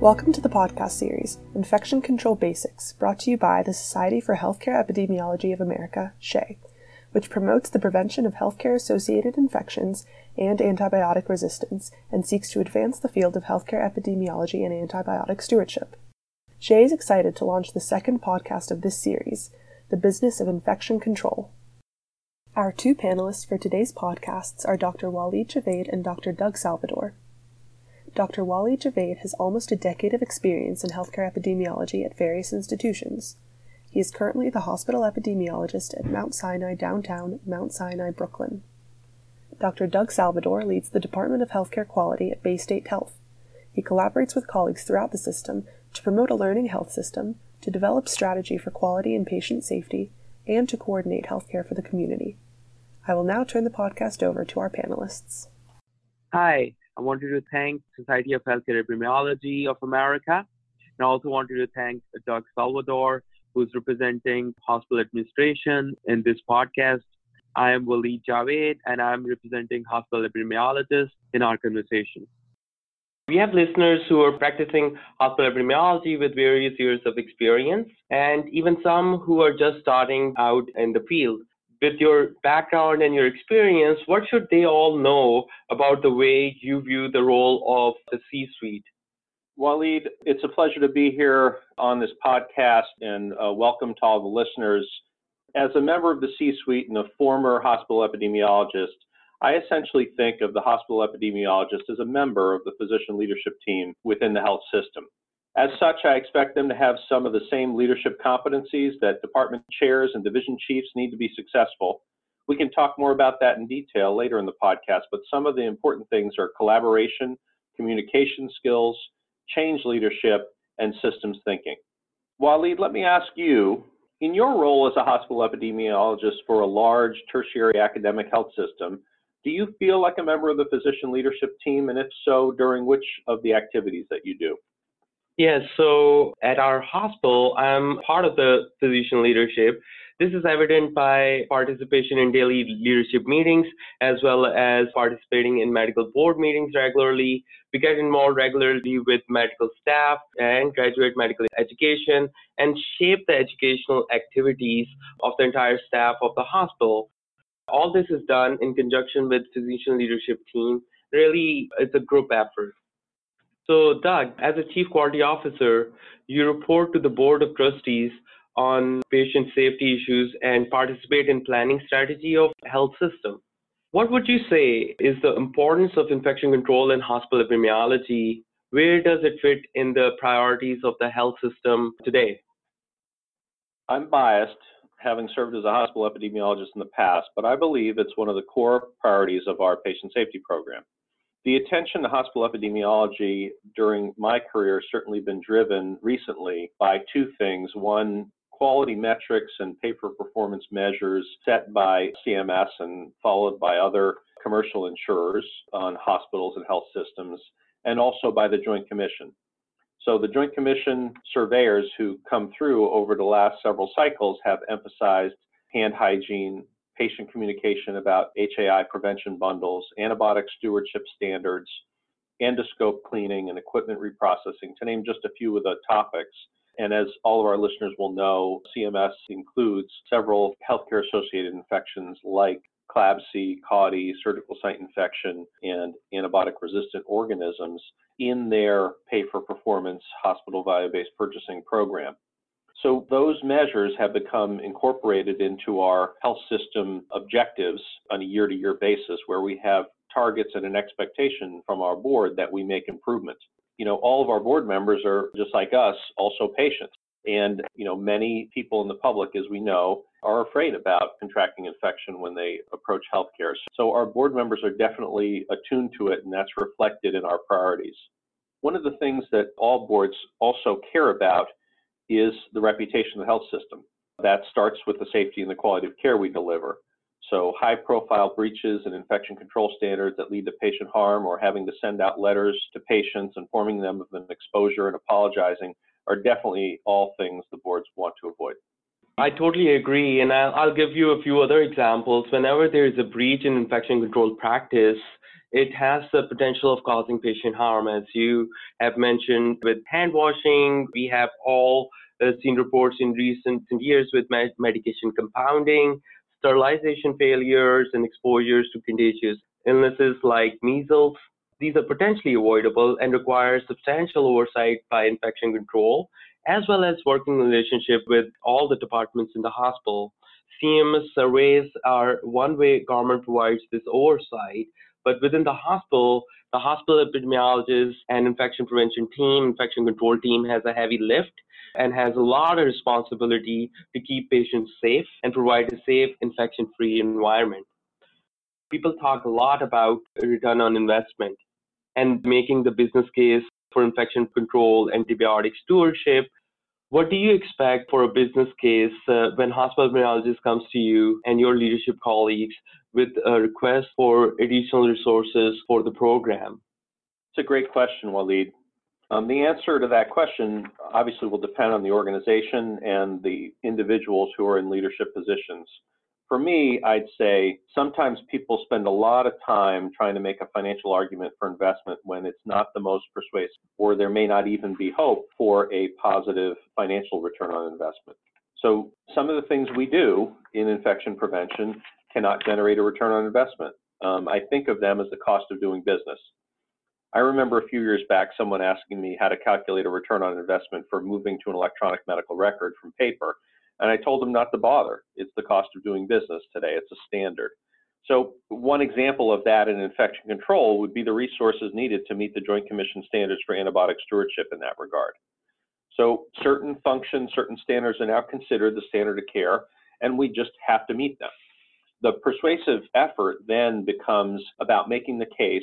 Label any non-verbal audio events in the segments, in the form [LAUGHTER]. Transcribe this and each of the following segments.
Welcome to the podcast series, Infection Control Basics, brought to you by the Society for Healthcare Epidemiology of America, SHEA, which promotes the prevention of healthcare associated infections and antibiotic resistance and seeks to advance the field of healthcare epidemiology and antibiotic stewardship. SHEA is excited to launch the second podcast of this series, The Business of Infection Control. Our two panelists for today's podcasts are Dr. Walid Javed and Dr. Doug Salvador. Dr. Walid Javed has almost a decade of experience in healthcare epidemiology at various institutions. He is currently the hospital epidemiologist at Mount Sinai Downtown, Mount Sinai, Brooklyn. Dr. Doug Salvador leads the Department of Healthcare Quality at Baystate Health. He collaborates with colleagues throughout the system to promote a learning health system, to develop strategy for quality and patient safety, and to coordinate healthcare for the community. I will now turn the podcast over to our panelists. Hi, I wanted to thank Society of Healthcare Epidemiology of America, and I also wanted to thank Doug Salvador, who's representing hospital administration in this podcast. I am Walid Javed, and I'm representing hospital epidemiologists in our conversation. We have listeners who are practicing hospital epidemiology with various years of experience, and even some who are just starting out in the field. With your background and your experience, what should they all know about the way you view the role of the C suite? Walid, it's a pleasure to be here on this podcast and uh, welcome to all the listeners. As a member of the C suite and a former hospital epidemiologist, I essentially think of the hospital epidemiologist as a member of the physician leadership team within the health system. As such, I expect them to have some of the same leadership competencies that department chairs and division chiefs need to be successful. We can talk more about that in detail later in the podcast, but some of the important things are collaboration, communication skills, change leadership, and systems thinking. Walid, let me ask you in your role as a hospital epidemiologist for a large tertiary academic health system, do you feel like a member of the physician leadership team? And if so, during which of the activities that you do? Yes, so at our hospital, I'm part of the physician leadership. This is evident by participation in daily leadership meetings as well as participating in medical board meetings regularly. We get involved regularly with medical staff and graduate medical education and shape the educational activities of the entire staff of the hospital. All this is done in conjunction with physician leadership team. Really, it's a group effort. So, Doug, as a chief quality officer, you report to the board of trustees on patient safety issues and participate in planning strategy of health system. What would you say is the importance of infection control in hospital epidemiology? Where does it fit in the priorities of the health system today? I'm biased, having served as a hospital epidemiologist in the past, but I believe it's one of the core priorities of our patient safety program. The attention to hospital epidemiology during my career has certainly been driven recently by two things. One, quality metrics and pay for performance measures set by CMS and followed by other commercial insurers on hospitals and health systems, and also by the Joint Commission. So the Joint Commission surveyors who come through over the last several cycles have emphasized hand hygiene, patient communication about HAI prevention bundles, antibiotic stewardship standards, endoscope cleaning, and equipment reprocessing, to name just a few of the topics. And as all of our listeners will know, CMS includes several healthcare associated infections like CLABSI, CAUTI, surgical site infection, and antibiotic resistant organisms in their pay for performance hospital value based purchasing program. So those measures have become incorporated into our health system objectives on a year to year basis where we have targets and an expectation from our board that we make improvements. You know, all of our board members are just like us, also patients. And, you know, many people in the public, as we know, are afraid about contracting infection when they approach healthcare. So our board members are definitely attuned to it, and that's reflected in our priorities. One of the things that all boards also care about is the reputation of the health system. That starts with the safety and the quality of care we deliver. So, high profile breaches and infection control standards that lead to patient harm or having to send out letters to patients informing them of an exposure and apologizing are definitely all things the boards want to avoid. I totally agree, and I'll, I'll give you a few other examples. Whenever there is a breach in infection control practice, it has the potential of causing patient harm. As you have mentioned with hand washing, we have all uh, seen reports in recent years with med- medication compounding, sterilization failures, and exposures to contagious illnesses like measles. These are potentially avoidable and require substantial oversight by infection control, as well as working relationship with all the departments in the hospital. CMS surveys are one way government provides this oversight, but within the hospital, the hospital epidemiologist and infection prevention team, infection control team has a heavy lift and has a lot of responsibility to keep patients safe and provide a safe, infection free environment. People talk a lot about return on investment and making the business case for infection control, antibiotic stewardship. What do you expect for a business case uh, when hospital epidemiologist comes to you and your leadership colleagues with a request for additional resources for the program? It's a great question, Waleed. Um, the answer to that question obviously will depend on the organization and the individuals who are in leadership positions. For me, I'd say sometimes people spend a lot of time trying to make a financial argument for investment when it's not the most persuasive, or there may not even be hope for a positive financial return on investment. So, some of the things we do in infection prevention cannot generate a return on investment. Um, I think of them as the cost of doing business. I remember a few years back someone asking me how to calculate a return on investment for moving to an electronic medical record from paper. And I told them not to bother. It's the cost of doing business today, it's a standard. So, one example of that in infection control would be the resources needed to meet the Joint Commission standards for antibiotic stewardship in that regard. So, certain functions, certain standards are now considered the standard of care, and we just have to meet them. The persuasive effort then becomes about making the case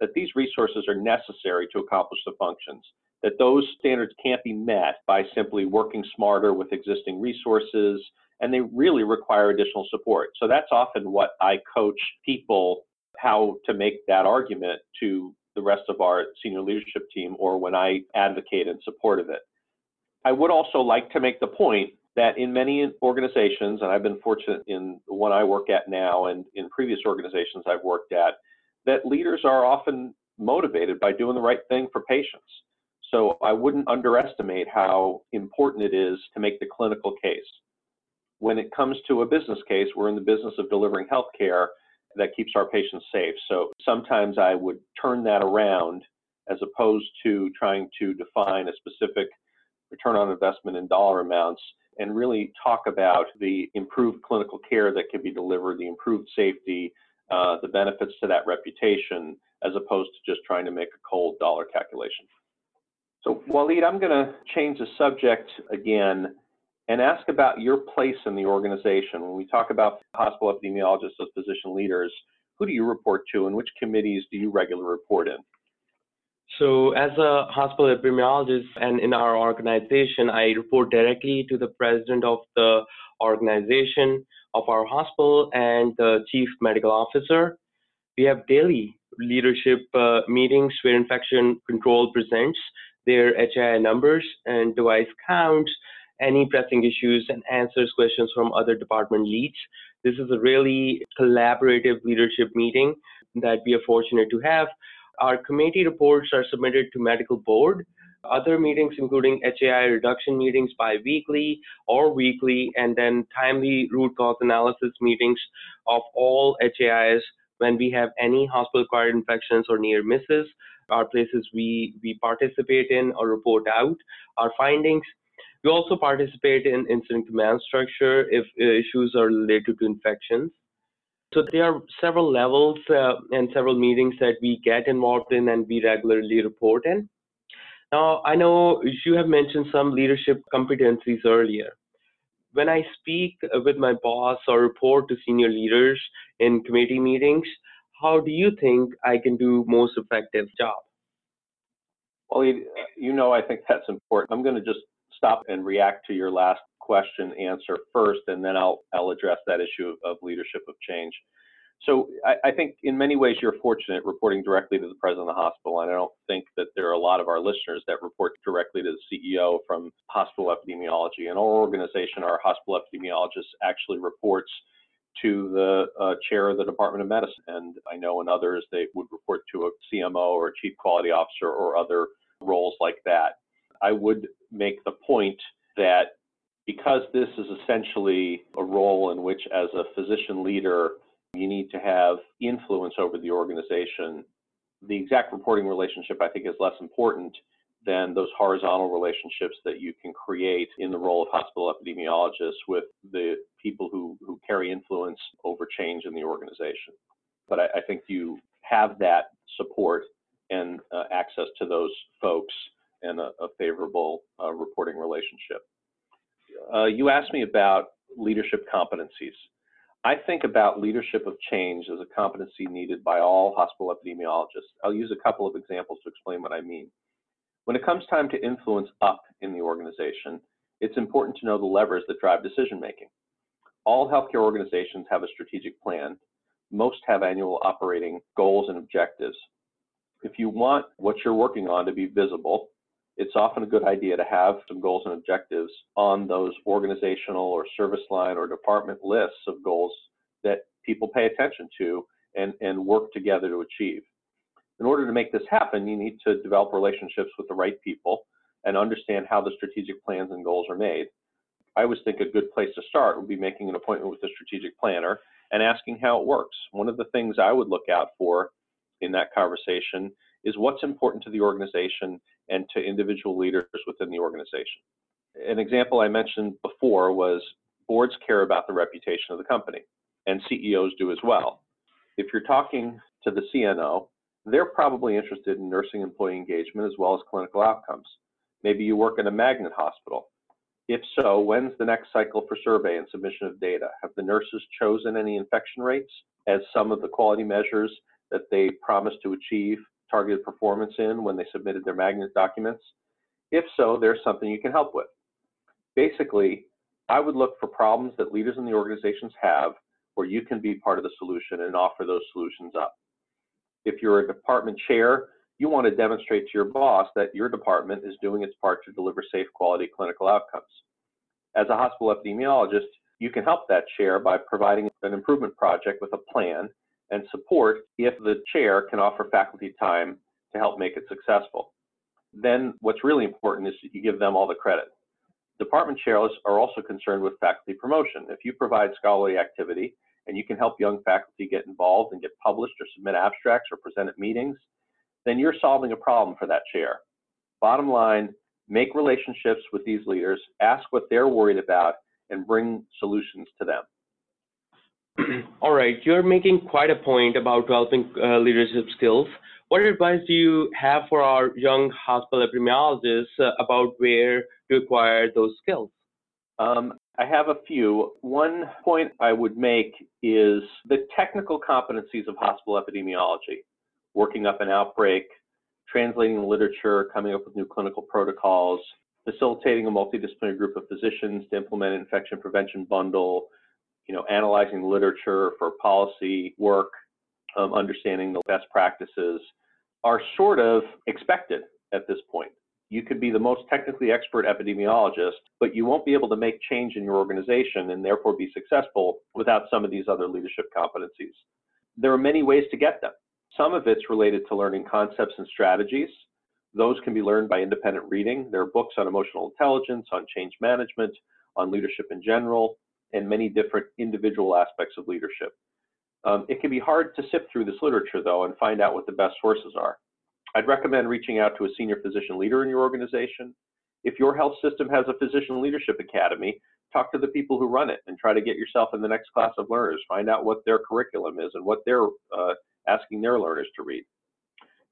that these resources are necessary to accomplish the functions, that those standards can't be met by simply working smarter with existing resources, and they really require additional support. So that's often what I coach people how to make that argument to the rest of our senior leadership team or when I advocate in support of it. I would also like to make the point that in many organizations, and I've been fortunate in the one I work at now and in previous organizations I've worked at, that leaders are often motivated by doing the right thing for patients. So I wouldn't underestimate how important it is to make the clinical case. When it comes to a business case, we're in the business of delivering health care that keeps our patients safe. So sometimes I would turn that around as opposed to trying to define a specific return on investment in dollar amounts and really talk about the improved clinical care that can be delivered, the improved safety, uh, the benefits to that reputation as opposed to just trying to make a cold dollar calculation. So, Waleed, I'm going to change the subject again and ask about your place in the organization. When we talk about hospital epidemiologists as physician leaders, who do you report to and which committees do you regularly report in? So, as a hospital epidemiologist and in our organization, I report directly to the president of the organization of our hospital and the chief medical officer. We have daily leadership uh, meetings where infection control presents their HAI numbers and device counts, any pressing issues, and answers questions from other department leads. This is a really collaborative leadership meeting that we are fortunate to have. Our committee reports are submitted to medical board other meetings, including HAI reduction meetings bi-weekly or weekly, and then timely root cause analysis meetings of all HAIs when we have any hospital-acquired infections or near misses, are places we, we participate in or report out our findings. We also participate in incident command structure if uh, issues are related to infections. So there are several levels uh, and several meetings that we get involved in and we regularly report in. Now, I know you have mentioned some leadership competencies earlier. When I speak with my boss or report to senior leaders in committee meetings, how do you think I can do most effective job? Well, you know, I think that's important. I'm going to just stop and react to your last question answer first, and then I'll I'll address that issue of leadership of change. So I, I, think in many ways you're fortunate reporting directly to the president of the hospital, and I don't think that there are a lot of our listeners that report directly to the CEO from hospital epidemiology. In our organization, our hospital epidemiologist actually reports to the uh, chair of the Department of Medicine. And I know in others they would report to a CMO or a chief quality officer or other roles like that. I would make the point that because this is essentially a role in which, as a physician leader, you need to have influence over the organization, the exact reporting relationship I think is less important than those horizontal relationships that you can create in the role of hospital epidemiologists with the people who, who carry influence over change in the organization. But I, I think you have that support and uh, access to those folks and a, a favorable uh, reporting relationship. Uh, you asked me about leadership competencies. I think about leadership of change as a competency needed by all hospital epidemiologists. I'll use a couple of examples to explain what I mean. When it comes time to influence up in the organization, it's important to know the levers that drive decision making. All healthcare organizations have a strategic plan. Most have annual operating goals and objectives. If you want what you're working on to be visible, it's often a good idea to have some goals and objectives on those organizational or service line or department lists of goals that people pay attention to and, and work together to achieve. In order to make this happen, you need to develop relationships with the right people and understand how the strategic plans and goals are made. I always think a good place to start would be making an appointment with a strategic planner and asking how it works. One of the things I would look out for in that conversation is what's important to the organization and to individual leaders within the organization. An example I mentioned before was boards care about the reputation of the company, and CEOs do as well. If you're talking to the CNO, they're probably interested in nursing employee engagement as well as clinical outcomes. Maybe you work in a magnet hospital. If so, when's the next cycle for survey and submission of data? Have the nurses chosen any infection rates as some of the quality measures that they promised to achieve targeted performance in when they submitted their magnet documents? If so, there's something you can help with. Basically, I would look for problems that leaders in the organizations have where you can be part of the solution and offer those solutions up. If you're a department chair, you want to demonstrate to your boss that your department is doing its part to deliver safe quality clinical outcomes. As a hospital epidemiologist, you can help that chair by providing an improvement project with a plan and support if the chair can offer faculty time to help make it successful. Then what's really important is that you give them all the credit. Department chairs are also concerned with faculty promotion. If you provide scholarly activity and you can help young faculty get involved and get published or submit abstracts or present at meetings, then you're solving a problem for that chair. Bottom line, make relationships with these leaders, ask what they're worried about, and bring solutions to them. [CLEARS THROAT] All right, you're making quite a point about developing uh, leadership skills. What advice do you have for our young hospital epidemiologists uh, about where to acquire those skills? Um, I have a few. One point I would make is the technical competencies of hospital epidemiology, working up an outbreak, translating literature, coming up with new clinical protocols, facilitating a multidisciplinary group of physicians to implement an infection prevention bundle, you know, analyzing literature for policy work, um, understanding the best practices are sort of expected at this point. You could be the most technically expert epidemiologist, but you won't be able to make change in your organization and therefore be successful without some of these other leadership competencies. There are many ways to get them. Some of it's related to learning concepts and strategies. Those can be learned by independent reading. There are books on emotional intelligence, on change management, on leadership in general, and many different individual aspects of leadership. Um, it can be hard to sift through this literature, though, and find out what the best sources are. I'd recommend reaching out to a senior physician leader in your organization. If your health system has a physician leadership academy, talk to the people who run it and try to get yourself in the next class of learners. Find out what their curriculum is and what they're uh, asking their learners to read.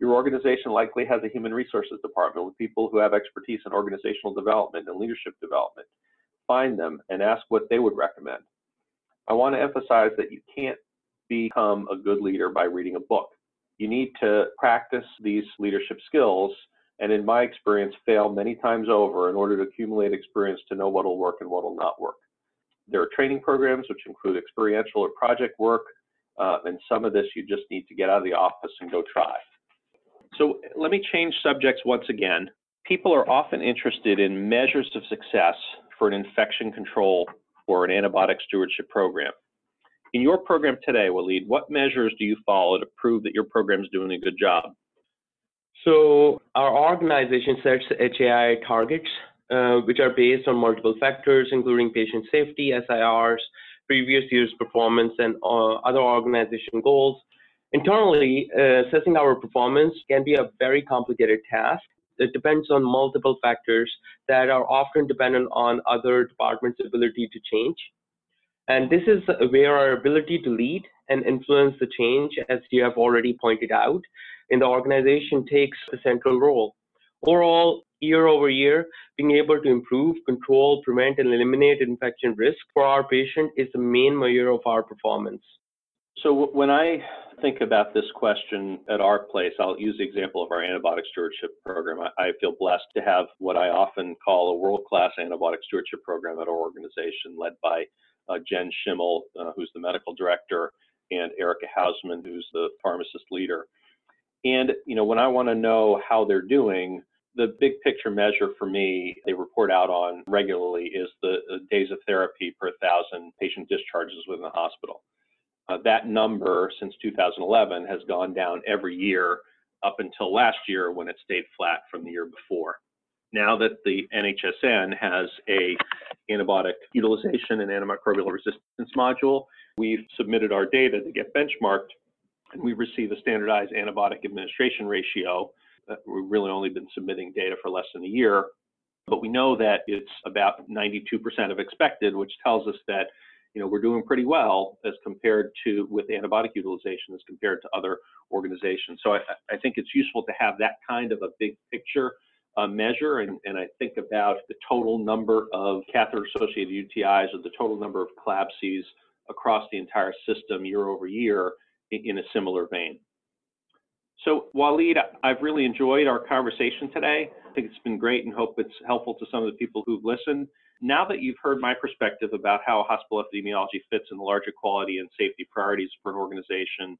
Your organization likely has a human resources department with people who have expertise in organizational development and leadership development. Find them and ask what they would recommend. I want to emphasize that you can't become a good leader by reading a book you need to practice these leadership skills and in my experience fail many times over in order to accumulate experience to know what will work and what will not work. There are training programs which include experiential or project work uh, and some of this you just need to get out of the office and go try. So let me change subjects once again. People are often interested in measures of success for an infection control or an antibiotic stewardship program In your program today, Waleed, what measures do you follow to prove that your program is doing a good job? So our organization sets HAI targets, uh, which are based on multiple factors, including patient safety, SIRs, previous year's performance, and uh, other organization goals. Internally, uh, assessing our performance can be a very complicated task. It depends on multiple factors that are often dependent on other departments' ability to change. And this is where our ability to lead and influence the change, as you have already pointed out, in the organization takes a central role. Overall, year over year, being able to improve, control, prevent, and eliminate infection risk for our patient is the main measure of our performance. So when I think about this question at our place, I'll use the example of our antibiotic stewardship program. I, feel blessed to have what I often call a world-class antibiotic stewardship program at our organization, led by Jen Schimmel, uh, who's the medical director, and Erica Hausman, who's the pharmacist leader. And you know, when I want to know how they're doing, the big picture measure for me they report out on regularly is the, the days of therapy per thousand patient discharges within the hospital. Uh, that number since 2011 has gone down every year up until last year when it stayed flat from the year before. Now that the NHSN has a antibiotic utilization and antimicrobial resistance module, we've submitted our data to get benchmarked and we receive a standardized antibiotic administration ratio. Uh, we've really only been submitting data for less than a year, but we know that it's about 92% of expected, which tells us that you know we're doing pretty well as compared to with antibiotic utilization as compared to other organizations. So I, I think it's useful to have that kind of a big picture uh, measure, and, and I think about the total number of catheter-associated UTIs or the total number of CLABSIs across the entire system year over year in a similar vein. So, Waleed, I've really enjoyed our conversation today. I think it's been great and hope it's helpful to some of the people who've listened. Now that you've heard my perspective about how hospital epidemiology fits in the larger quality and safety priorities for an organization,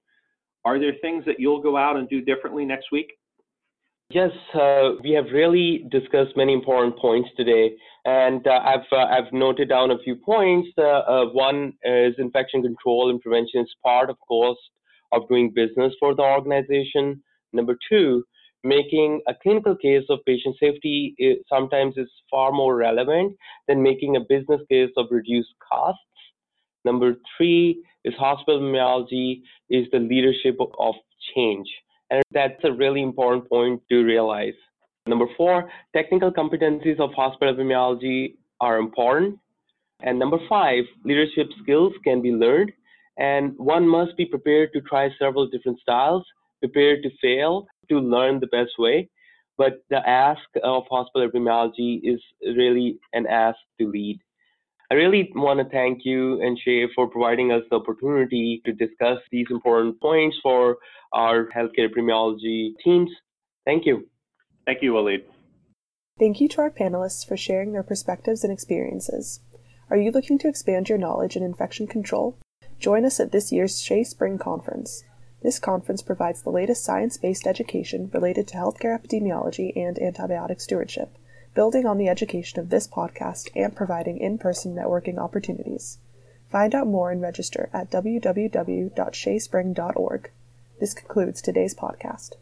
are there things that you'll go out and do differently next week? Yes, uh, we have really discussed many important points today, and uh, I've uh, I've noted down a few points. Uh, uh, one is infection control and prevention is part, of course, of doing business for the organization. Number two, making a clinical case of patient safety is, sometimes is far more relevant than making a business case of reduced costs. Number three is hospital epidemiology is the leadership of change. And that's a really important point to realize. Number four, technical competencies of hospital epidemiology are important. And number five, leadership skills can be learned and one must be prepared to try several different styles, prepared to fail to learn the best way. But the ask of hospital epidemiology is really an ask to lead. I really want to thank you and SHEA for providing us the opportunity to discuss these important points for our healthcare epidemiology teams. Thank you. Thank you, Waleed. Thank you to our panelists for sharing their perspectives and experiences. Are you looking to expand your knowledge in infection control? Join us at this year's SHEA Spring Conference. This conference provides the latest science based education related to healthcare epidemiology and antibiotic stewardship, building on the education of this podcast and providing in person networking opportunities. Find out more and register at www.sheaspring.org. This concludes today's podcast.